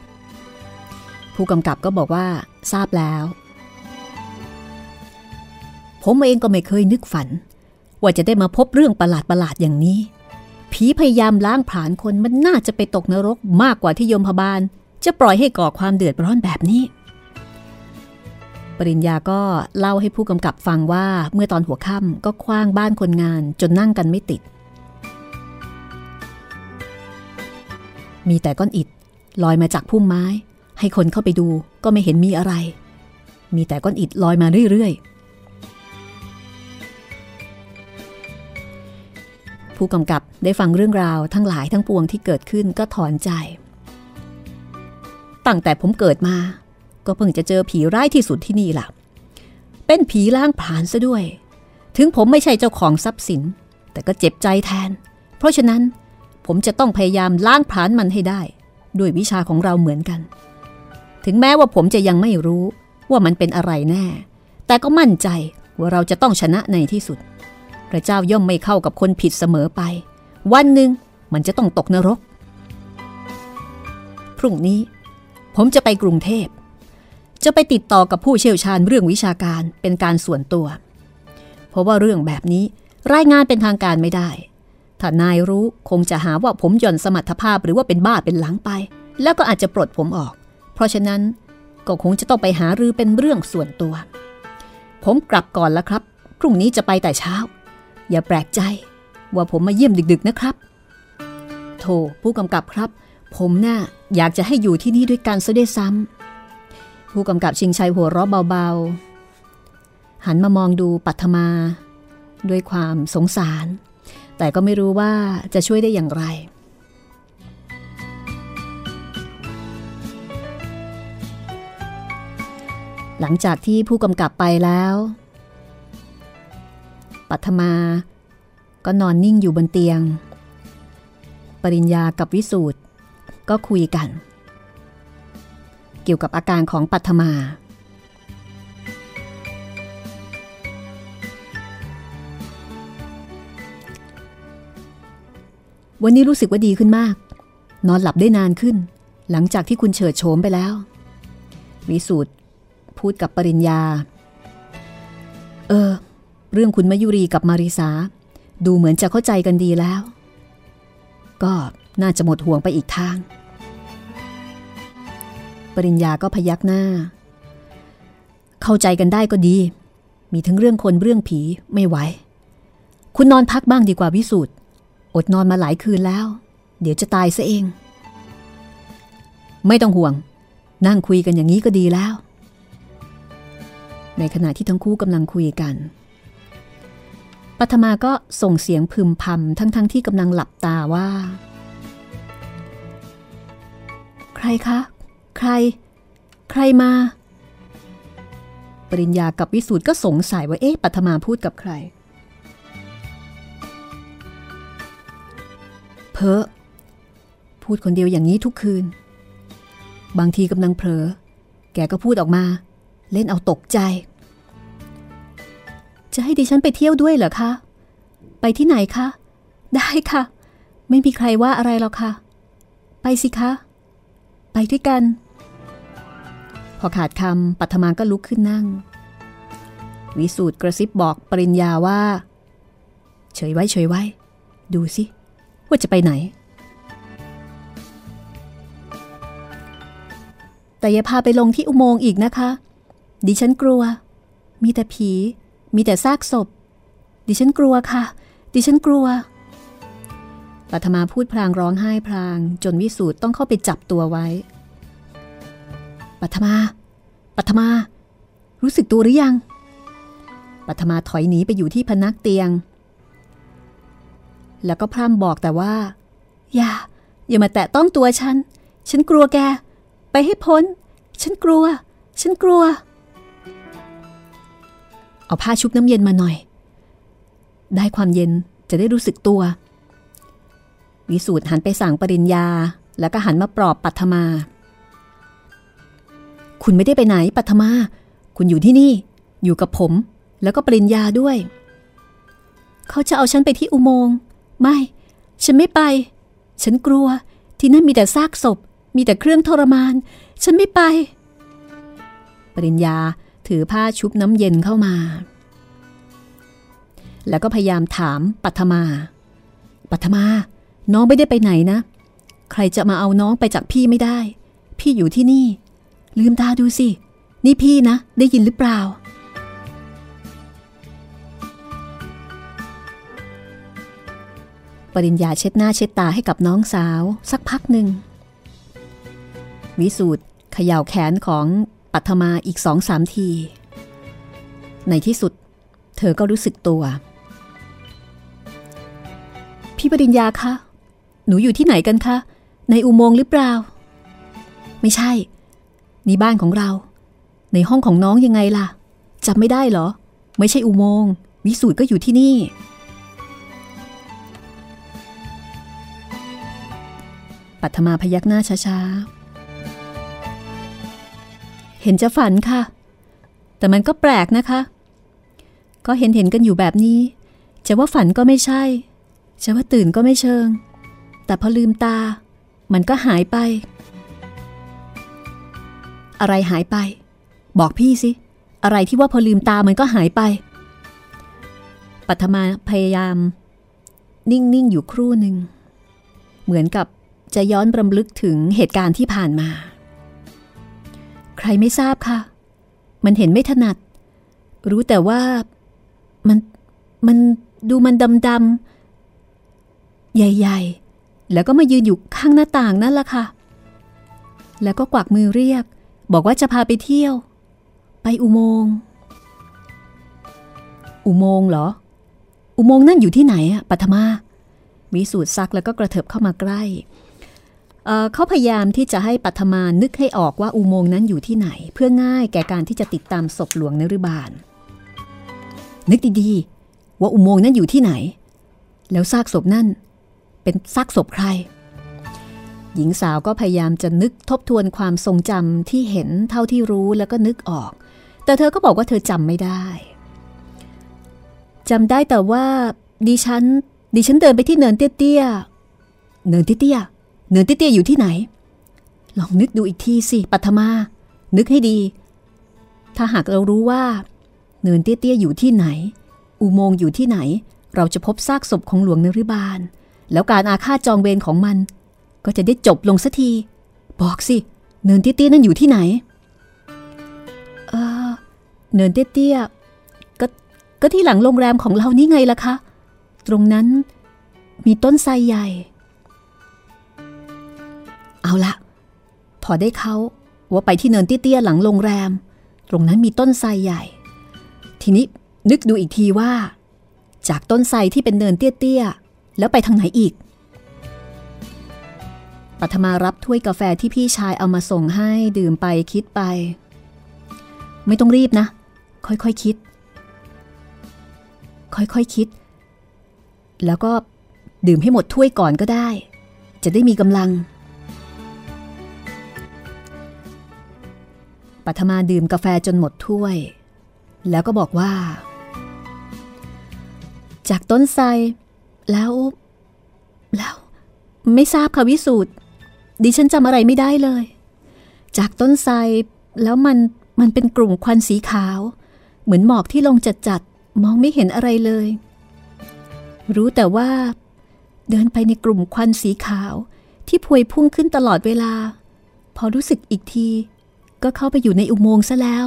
Speaker 3: ผู้กำกับก็บอกว่าทราบแล้ว ผมเองก็ไม่เคยนึกฝัน ว่าจะได้มาพบเรื่องประหลาดประหลาดอย่างนี้ ผีพยายามล้างผลาญคนมันน่าจะไปตกนรกมากกว่าที่ยมพบาล จะปล่อยให้ก่อความเดือดร้อนแบบนี้ ปริญญาก็เล่าให้ผู้กำกับฟังว่าเมื่อตอนหัวค่ำก็คว้างบ้านคนงานจนนั่งกันไม่ติด มีแต่ก้อนอิฐลอยมาจากพุ่มไม้ ให้คนเข้าไปดูก็ไม่เห็นมีอะไร มีแต่ก้อนอิฐลอยมาเรื่อยๆ ผู้กำกับได้ฟังเรื่องราวทั้งหลายทั้งปวงที่เกิดขึ้นก็ถอนใจ ตั้งแต่ผมเกิดมา ก็เพิ่งจะเจอผีร้ายที่สุดที่นี่ล่ะ เป็นผีล้างผลาญซะด้วย ถึงผมไม่ใช่เจ้าของทรัพย์สิน แต่ก็เจ็บใจแทน เพราะฉะนั้นผมจะต้องพยายามล้างผลาญมันให้ได้ ด้วยวิชาของเราเหมือนกัน ถึงแม้ว่าผมจะยังไม่รู้ว่ามันเป็นอะไรแน่ แต่ก็มั่นใจว่าเราจะต้องชนะในที่สุด พระเจ้าย่อมไม่เข้ากับคนผิดเสมอไป วันหนึ่งมันจะต้องตกนรก พรุ่งนี้ ผมจะไปกรุงเทพ จะไปติดต่อกับผู้เชี่ยวชาญเรื่องวิชาการเป็นการส่วนตัว เพราะว่าเรื่องแบบนี้รายงานเป็นทางการไม่ได้ ถ้านายรู้คงจะหาว่าผมหย่อนสมรรถภาพหรือว่าเป็นบ้าเป็นหลังไป แล้วก็อาจจะปลดผมออก เพราะฉะนั้นก็คงจะต้องไปหารือเป็นเรื่องส่วนตัว ผมกลับก่อนแล้วครับ พรุ่งนี้จะไปแต่เช้า อย่าแปลกใจ ว่าผมมาเยี่ยมดึกๆนะครับ โทผู้กำกับครับ ผมน่าอยากจะให้อยู่ที่นี่ด้วยกันซะด้วยซ้ำผู้กำกับชิงชัยหัวเราะเบาๆ หันมามองดูปัทมา ด้วยความสงสาร แต่ก็ไม่รู้ว่าจะช่วยได้อย่างไร หลังจากที่ผู้กำกับไปแล้ว ปัทมาก็นอนนิ่งอยู่บนเตียง ปริญญากับวิสูตรก็คุยกัน เกี่ยวกับอาการของปัทมา วันนี้รู้สึกว่าดีขึ้นมาก นอนหลับได้นานขึ้น หลังจากที่คุณเฉิดโฉมไปแล้ว วิสูตร พูดกับปริญญา เออ เรื่องคุณมยุรีกับมาริสา ดูเหมือนจะเข้าใจกันดีแล้ว ก็น่าจะหมดห่วงไปอีกทาง ปริญญาก็พยักหน้า เข้าใจกันได้ก็ดี มีทั้งเรื่องคนเรื่องผีไม่ไหว คุณนอนพักบ้างดีกว่าวิสูตรอดนอนมาหลายคืนแล้ว เดี๋ยวจะตายซะเอง ไม่ต้องห่วง นั่งคุยกันอย่างนี้ก็ดีแล้ว ในขณะที่ทั้งคู่กำลังคุยกันปัทมาก็ส่งเสียงพึมพำทั้งๆทที่กำลังหลับตาว่า ใครคะ ใคร ใครมา ปริญญากับวิสูตรก็สงสัยว่าเอ๊ะปัทมาพูดกับใคร เพอพูดคนเดียวอย่างนี้ทุกคืน บางทีกำลังเผลอ แกก็พูดออกมา เล่นเอาตกใจ จะให้ดิฉันไปเที่ยวด้วยเหรอคะ ไปที่ไหนคะ ได้ค่ะ ไม่มีใครว่าอะไรหรอกค่ะ ไปสิคะ ไปด้วยกัน พอขาดคำปัทมาก็ลุกขึ้นนั่ง วิสูตรกระซิบบอกปริญญาว่า เฉยไว้เฉยไว้ ดูสิว่าจะไปไหนแต่อย่าพาไปลงที่อุโมงค์อีกนะคะ ดิฉันกลัว มีแต่ผี มีแต่ซากศพ ดิฉันกลัวค่ะ ดิฉันกลัว ปัทมาพูดพลางร้องไห้พลาง จนวิสูตรต้องเข้าไปจับตัวไว้ ปัทมา ปัทมา รู้สึกตัวหรือยัง ปัทมาถอยหนีไปอยู่ที่พนักเตียง แล้วก็พร่ำบอกแต่ว่า อย่า อย่ามาแตะต้องตัวฉัน ฉันกลัวแก ไปให้พ้น ฉันกลัว ฉันกลัว เอาผ้าชุบน้ำเย็นมาหน่อย ได้ความเย็นจะได้รู้สึกตัว วิสูตรหันไปสั่งปริญญา แล้วก็หันมาปลอบปัทมา คุณไม่ได้ไปไหนปัทมา คุณอยู่ที่นี่ อยู่กับผม แล้วก็ปริญญาด้วย เขาจะเอาฉันไปที่อุโมงค์ ไม่ ฉันไม่ไป ฉันกลัว ที่นั่นมีแต่ซากศพ มีแต่เครื่องทรมาน ฉันไม่ไป ปริญญา ถือผ้าชุบน้ำเย็นเข้ามา แล้วก็พยายามถามปัทมา ปัทมา น้องไม่ได้ไปไหนนะ ใครจะมาเอาน้องไปจากพี่ไม่ได้ พี่อยู่ที่นี่ ลืมตาดูสิ นี่พี่นะ ได้ยินหรือเปล่า ปริญญาเช็ดหน้าเช็ดตาให้กับน้องสาว สักพักหนึ่งวิสูตรเขย่าแขนของ ปัทมาอีกสองสามที ในที่สุด เธอก็รู้สึกตัว พี่ปริญญาคะ หนูอยู่ที่ไหนกันคะ ในอุโมงค์หรือเปล่า ไม่ใช่ นี่บ้านของเรา ในห้องของน้องยังไงล่ะจำไม่ได้เหรอ ไม่ใช่อุโมงค์วิสูตรก็อยู่ที่นี่ ปัทมาพยักหน้าช้าๆ เห็นจะฝันค่ะ แต่มันก็แปลกนะคะ ก็เห็นเห็นกันอยู่แบบนี้ จะว่าฝันก็ไม่ใช่ จะว่าตื่นก็ไม่เชิง แต่พอลืมตา มันก็หายไป อะไรหายไป บอกพี่สิ อะไรที่ว่าพอลืมตามันก็หายไป ปัทมาพยายาม นิ่ง ๆ อยู่ครู่หนึ่ง เหมือนกับจะย้อนรำลึกถึงเหตุการณ์ที่ผ่านมา ใครไม่ทราบค่ะ มันเห็นไม่ถนัด รู้แต่ว่ามันมันดูมันดำๆ ใหญ่ๆ แล้วก็มายืนอยู่ข้างหน้าต่างนั่นแหละค่ะ แล้วก็กวักมือเรียก บอกว่าจะพาไปเที่ยว ไปอุโมงค์อุโมงค์เหรอ อุโมงค์นั่นอยู่ที่ไหนอะปัทมา วิสูตรซักแล้วก็กระเถิบเข้ามาใกล้ เขาพยายามที่จะให้ปัทมานึกให้ออกว่าอุโมงค์นั้นอยู่ที่ไหน เพื่อง่ายแก่การที่จะติดตามศพหลวงนรุบาล นึกดีๆ ว่าอุโมงค์นั้นอยู่ที่ไหน แล้วซากศพนั่น เป็นซากศพใคร หญิงสาวก็พยายามจะนึกทบทวนความทรงจำที่เห็นเท่าที่รู้แล้วก็นึกออก แต่เธอก็บอกว่าเธอจำไม่ได้จำได้แต่ว่าดิฉันดิฉันเดินไปที่เนินเตี้ยๆเนินเตี้ยๆ เนินเตี้ยๆอยู่ที่ไหน ลองนึกดูอีกทีสิปัทมา นึกให้ดี ถ้าหากเรารู้ว่า เนินเตี้ยๆอยู่ที่ไหน อุโมงค์อยู่ที่ไหน เราจะพบซากศพของหลวงนริบาล แล้วการอาฆาตจองเวรของมัน ก็จะได้จบลงสักที บอกสิ เนินเตี้ยๆนั่นอยู่ที่ไหน เออเนินเตี้ยๆก็ก็ที่หลังโรงแรมของเรานี่ไงล่ะคะ ตรงนั้นมีต้นไทรใหญ่ เอาละ พอได้เขาว่าไปที่เนินเตี้ยๆหลังโรงแรม ตรงนั้นมีต้นไทรใหญ่ ทีนี้นึกดูอีกทีว่า จากต้นไทรที่เป็นเนินเตี้ยๆแล้วไปทางไหนอีกปัทมารับถ้วยกาแฟที่พี่ชายเอามาส่งให้ดื่มไปคิดไป ไม่ต้องรีบนะ ค่อยๆคคิด ค่อยๆคคิด แล้วก็ดื่มให้หมดถ้วยก่อนก็ได้ จะได้มีกำลัง ปัทมาดื่มกาแฟจนหมดถ้วย แล้วก็บอกว่า จากต้นไทรแล้ว แล้ว ไม่ทราบค่ะวิสูตรดิฉันจำอะไรไม่ได้เลย จากต้นไทรแล้วมันมันเป็นกลุ่มควันสีขาว เหมือนหมอกที่ลงจัดจัดมองไม่เห็นอะไรเลย รู้แต่ว่า เดินไปในกลุ่มควันสีขาวที่พวยพุ่งขึ้นตลอดเวลา พอรู้สึกอีกที ก็เข้าไปอยู่ในอุโมงค์ซะแล้ว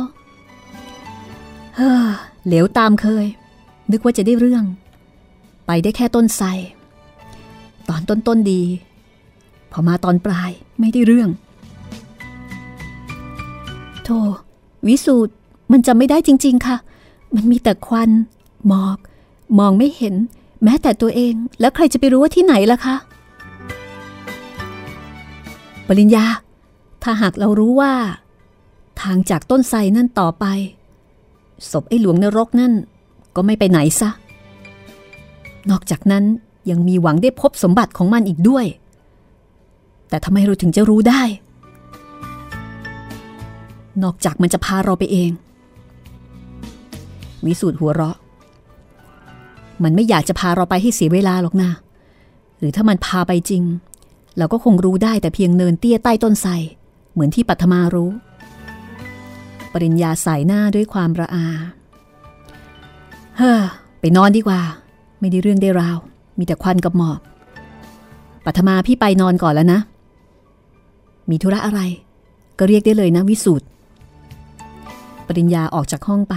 Speaker 3: เฮ้อ เหลวตามเคย นึกว่าจะได้เรื่อง ไปได้แค่ต้นไทรตอนต้นต้นดี พอมาตอนปลายไม่ได้เรื่อง โธ่วิสูตรมันจำไม่ได้จริง ๆ ค่ะ มันมีแต่ควันหมอก มองไม่เห็น แม้แต่ตัวเอง แล้วใครจะไปรู้ว่าที่ไหนล่ะคะปริญญา ถ้าหากเรารู้ว่า ทางจากต้นไทรนั่นต่อไป ศพไอ้หลวงนรกนั่น ก็ไม่ไปไหนซะ นอกจากนั้นยังมีหวังได้พบสมบัติของมันอีกด้วย แต่ทำไมเราถึงจะรู้ได้ นอกจากมันจะพาเราไปเอง วิสูตรหัวเราะ มันไม่อยากจะพาเราไปให้เสียเวลาหรอกนะ หรือถ้ามันพาไปจริง เราก็คงรู้ได้แต่เพียงเนินเตี้ยใต้ต้นไทรเหมือนที่ปัทมารู้ ปริญญาสายหน้าด้วยความระอา เฮ้อ ไปนอนดีกว่า ไม่ได้เรื่องได้ราว มีแต่ควันกับหมอกปัทมาพี่ไปนอนก่อนแล้วนะ มีธุระอะไร ก็เรียกได้เลยนะวิสูตรปริญญาออกจากห้องไป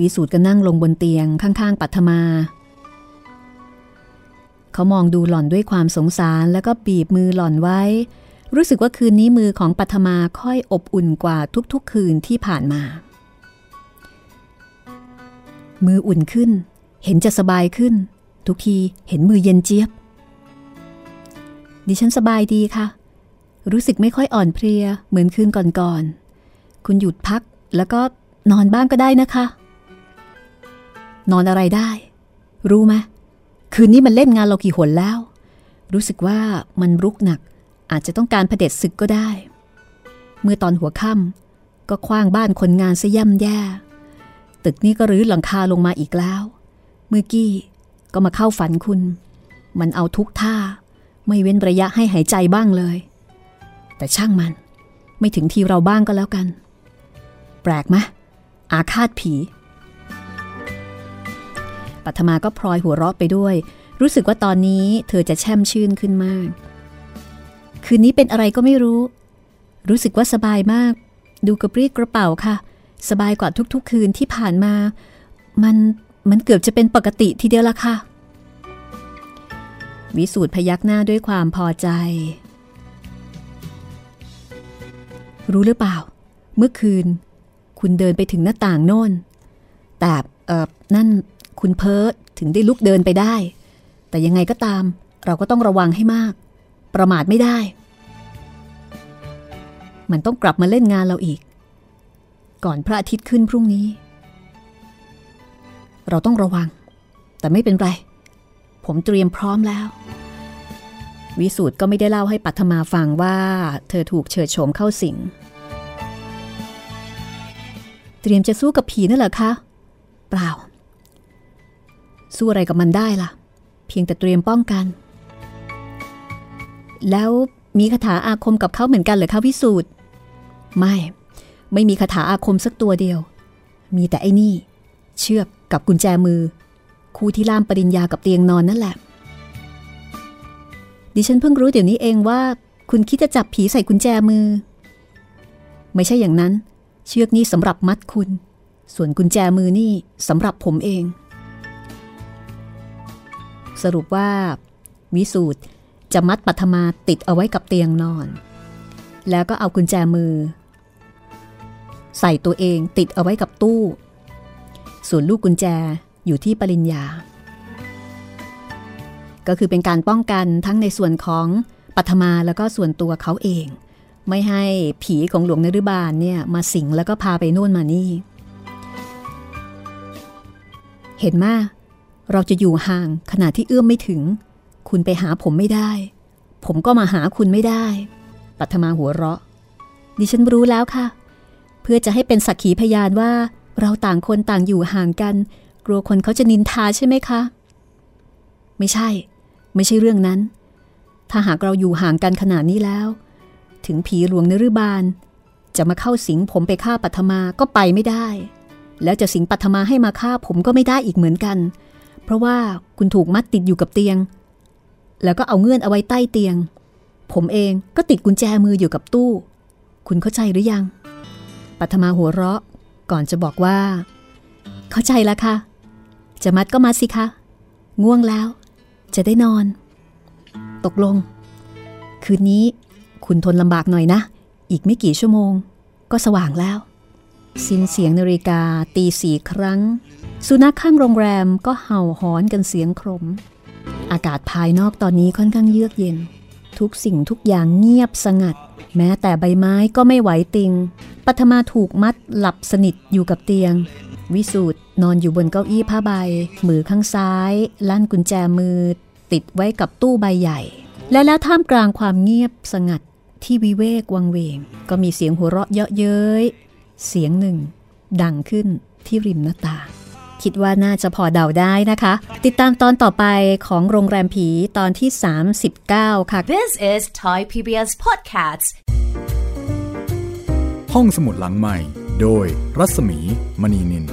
Speaker 3: วิสูตรก็นั่งลงบนเตียงข้างๆ ปัทมา เขามองดูหล่อนด้วยความสงสารแล้วก็บีบมือหล่อนไว้ รู้สึกว่าคืนนี้มือของปัทมาค่อยอบอุ่นกว่าทุกๆคืนที่ผ่านมา มืออุ่นขึ้น เห็นจะสบายขึ้น ทุกทีเห็นมือเย็นเจี๊ยบ ดิฉันสบายดีค่ะ รู้สึกไม่ค่อยอ่อนเพลียเหมือนคืนก่อนๆ คุณหยุดพักแล้วก็นอนบ้างก็ได้นะคะ นอนอะไรได้ รู้ไหมคืนนี้มันเล่นงานเรากี่หนแล้ว รู้สึกว่ามันรุกหนัก อาจจะต้องการเผด็จศึกก็ได้ เมื่อตอนหัวค่ำก็คว้างบ้านคนงานซะย่ำแย่ ตึกนี้ก็รื้อหลังคาลงมาอีกแล้ว เมื่อกี้ก็มาเข้าฝันคุณ มันเอาทุกท่า ไม่เว้นระยะให้หายใจบ้างเลย แต่ช่างมัน ไม่ถึงทีเราบ้างก็แล้วกัน แปลกไหมอาฆาตผี ปัทมาก็พลอยหัวเราะไปด้วย รู้สึกว่าตอนนี้เธอจะแช่มชื่นขึ้นมาก คืนนี้เป็นอะไรก็ไม่รู้ รู้สึกว่าสบายมาก ดูกระปรี้กระเป๋าค่ะ สบายกว่าทุกๆ คืนที่ผ่านมา มันมันเกือบจะเป็นปกติทีเดียวละค่ะ วิสูตรพยักหน้าด้วยความพอใจ รู้หรือเปล่า เมื่อคืน คุณเดินไปถึงหน้าต่างโน่น แต่เออนั่นคุณเพิร์ถึงได้ลุกเดินไปได้ แต่ยังไงก็ตาม เราก็ต้องระวังให้มาก ประมาทไม่ได้ มันต้องกลับมาเล่นงานเราอีก ก่อนพระอาทิตย์ขึ้นพรุ่งนี้ เราต้องระวัง แต่ไม่เป็นไร ผมเตรียมพร้อมแล้ว วิสูตรก็ไม่ได้เล่าให้ปัทมาฟังว่า เธอถูกเฉิดโฉมเข้าสิง เตรียมจะสู้กับผีนั่นเหรอคะ เปล่า สู้อะไรกับมันได้ล่ะ เพียงแต่เตรียมป้องกัน แล้วมีคาถาอาคมกับเขาเหมือนกันเหรือคะวิสูตรไม่ ไม่มีคาถาอาคมสักตัวเดียว มีแต่ไอ้นี่ เชือกกับกุญแจมือ คู่ที่ล่ามปริญญากับเตียงนอนนั่นแหละ ดิฉันเพิ่งรู้เดี๋ยวนี้เองว่า คุณคิดจะจับผีใส่กุญแจมือ ไม่ใช่อย่างนั้น เชือกนี้สำหรับมัดคุณ ส่วนกุญแจมือนี่สำหรับผมเอง สรุปว่า วิสูตร จะมัดปัทมาติดเอาไว้กับเตียงนอน แล้วก็เอากุญแจมือ ใส่ตัวเองติดเอาไว้กับตู้ ส่วนลูกกุญแจอยู่ที่ปริญญา ก็คือเป็นการป้องกันทั้งในส่วนของปัทมาแล้วก็ส่วนตัวเขาเอง ไม่ให้ผีของหลวงนรุบาลเนี่ยมาสิงแล้วก็พาไปโน่นมานี่ เห็นมาเราจะอยู่ห่างขณะที่เอื้อมไม่ถึง คุณไปหาผมไม่ได้ ผมก็มาหาคุณไม่ได้ ปัทมาหัวเราะ ดิฉันรู้แล้วค่ะ เพื่อจะให้เป็นสักขีพยานว่า เราต่างคนต่างอยู่ห่างกัน กลัวคนเขาจะนินทาใช่ไหมคะ ไม่ใช่ ไม่ใช่เรื่องนั้น ถ้าหากเราอยู่ห่างกันขนาดนี้แล้ว ถึงผีหลวงนรุบาล จะมาเข้าสิงผมไปฆ่าปัทมาก็ไปไม่ได้ แล้วจะสิงปัทมาให้มาฆ่าผมก็ไม่ได้อีกเหมือนกัน เพราะว่าคุณถูกมัดติดอยู่กับเตียง แล้วก็เอาเงื่อนเอาไว้ใต้เตียง ผมเองก็ติดกุญแจมืออยู่กับตู้ คุณเข้าใจหรือยัง ปัทมาหัวเราะ ก่อนจะบอกว่า เข้าใจแล้วค่ะ จะมัดก็มัดสิคะ ง่วงแล้ว จะได้นอน ตกลง คืนนี้คุณทนลำบากหน่อยนะ อีกไม่กี่ชั่วโมง ก็สว่างแล้ว สิ้นเสียงนาฬิกาตีสี่ครั้ง สุนัขข้างโรงแรมก็เห่าหอนกันเสียงครม อากาศภายนอกตอนนี้ค่อนข้างเยือกเย็น ทุกสิ่งทุกอย่างเงียบสงัด แม้แต่ใบไม้ก็ไม่ไหวติง ปัทมาถูกมัดหลับสนิทอยู่กับเตียง วิสูตรนอนอยู่บนเก้าอี้ผ้าใบ มือข้างซ้าย ลั่นกุญแจมือ ติดไว้กับตู้ใบใหญ่ และแล้วท่ามกลางความเงียบสงัดที่วิเวกวังเวง ก็มีเสียงหัวเราะเยาะเย้ย เสียงหนึ่ง ดังขึ้นที่ริมหน้าต่าง คิดว่าน่าจะพอเดาได้นะคะ ติดตามตอนต่อไปของโรงแรมผีตอนที่ 39 ค่ะ
Speaker 1: This is Thai PBS Podcast
Speaker 2: ห้องสมุดหลังใหม่ โดยรัศมีมณีนิน